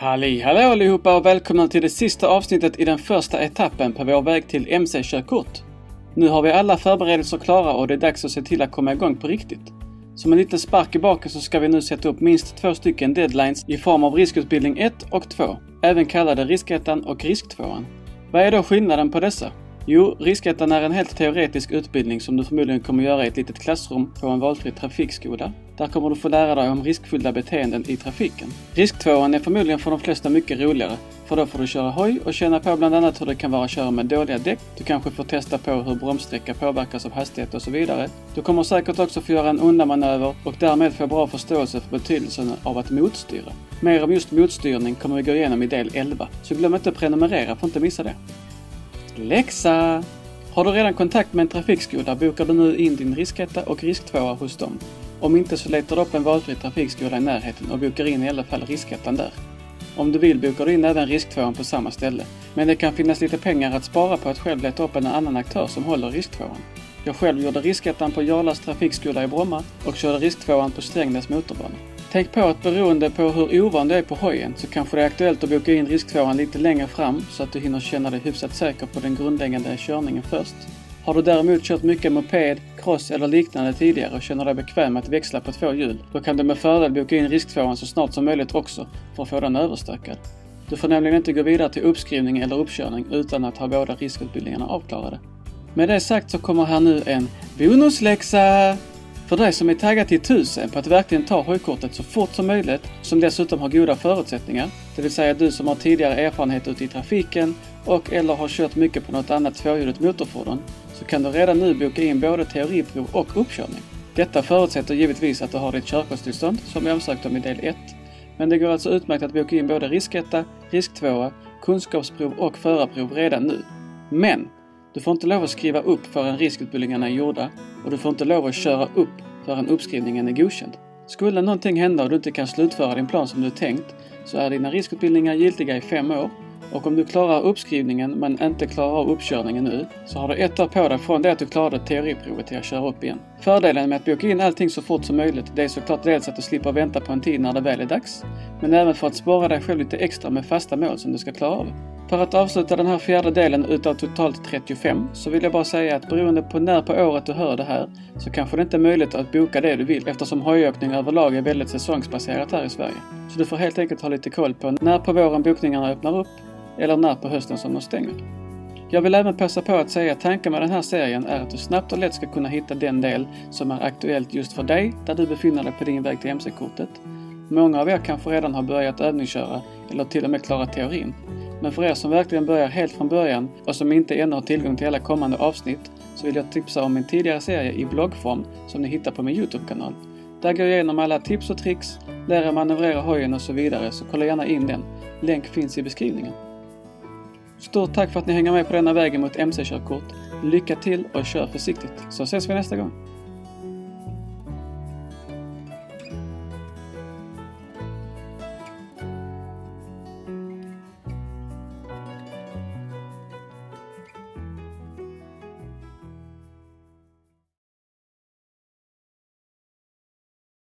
Halli hallå allihopa och välkomna till det sista avsnittet i den första etappen på vår väg till MC-körkort. Nu har vi alla förberedelser klara och det är dags att se till att komma igång på riktigt. Som en liten spark i baken så ska vi nu sätta upp minst två stycken deadlines i form av riskutbildning 1 och 2, även kallade riskettan och risktvåan. Vad är då skillnaden på dessa? Jo, riskettan är en helt teoretisk utbildning som du förmodligen kommer göra i ett litet klassrum på en valfri trafikskola. Där kommer du få lära dig om riskfyllda beteenden i trafiken. Risktvåan är förmodligen för de flesta mycket roligare, för då får du köra hoj och känna på bland annat hur det kan vara att köra med dåliga däck. Du kanske får testa på hur bromssträcka påverkas av hastighet och så vidare. Du kommer säkert också få göra en undanmanöver och därmed få bra förståelse för betydelsen av att motstyra. Mer om just motstyrning kommer vi gå igenom i del 11, så glöm inte att prenumerera för att inte missa det. Läxa! Har du redan kontakt med en trafikskola bokar du nu in din risketta och risktvåa hos dem. Om inte så letar du upp en valfri trafikskola i närheten och bokar in i alla fall riskettan där. Om du vill bokar du in även risktvåan på samma ställe. Men det kan finnas lite pengar att spara på att själv leta upp en annan aktör som håller risktvåan. Jag själv gjorde riskettan på Jarlas trafikskola i Bromma och körde risktvåan på Strängnäs motorbana. Tänk på att beroende på hur ovan du är på hojen så kanske det är aktuellt att boka in risktvåan lite längre fram så att du hinner känna dig hyfsat säker på den grundläggande körningen först. Har du däremot kört mycket moped, cross eller liknande tidigare och känner dig bekväm med att växla på två hjul, då kan du med fördel boka in risktvåan så snart som möjligt också för att få den överstökad. Du får nämligen inte gå vidare till uppskrivning eller uppkörning utan att ha båda riskutbildningarna avklarade. Med det sagt så kommer här nu en bonusläxa! För dig som är taggad till tusen på att verkligen ta hojkortet så fort som möjligt, som dessutom har goda förutsättningar, det vill säga du som har tidigare erfarenhet ute i trafiken och eller har kört mycket på något annat tvåhjuligt motorfordon, så kan du redan nu boka in både teoriprov och uppkörning. Detta förutsätter givetvis att du har ditt körkortstillstånd, som vi ansökt om i del 1. Men det går alltså utmärkt att boka in både risketta, risktvåa, kunskapsprov och förarprov redan nu. Men du får inte lov att skriva upp förrän riskutbildningarna är gjorda och du får inte lov att köra upp förrän uppskrivningen är godkänd. Skulle någonting hända och du inte kan slutföra din plan som du tänkt så är dina riskutbildningar giltiga i fem år och om du klarar uppskrivningen men inte klarar av uppkörningen nu så har du ett år på dig från det att du klarade teoriprovet till att köra upp igen. Fördelen med att boka in allting så fort som möjligt det är såklart dels att du slipper vänta på en tid när det väl är dags men även för att spara dig själv lite extra med fasta mål som du ska klara av. För att avsluta den här fjärde delen utav totalt 35 så vill jag bara säga att beroende på när på året du hör det här så kanske det inte är möjligt att boka det du vill eftersom hojåkning överlag är väldigt säsongsbaserat här i Sverige. Så du får helt enkelt ha lite koll på när på våren bokningarna öppnar upp eller när på hösten som de stänger. Jag vill även passa på att säga att tanken med den här serien är att du snabbt och lätt ska kunna hitta den del som är aktuellt just för dig där du befinner dig på din väg till MC-kortet. Många av er kanske redan har börjat övningsköra eller till och med klarat teorin. Men för er som verkligen börjar helt från början och som inte ännu har tillgång till alla kommande avsnitt så vill jag tipsa om min tidigare serie i bloggform som ni hittar på min Youtube-kanal. Där går jag igenom alla tips och tricks, lär er manövrera hojen och så vidare, så kolla gärna in den. Länk finns i beskrivningen. Stort tack för att ni hänger med på denna vägen mot MC-körkort. Lycka till och kör försiktigt, så ses vi nästa gång.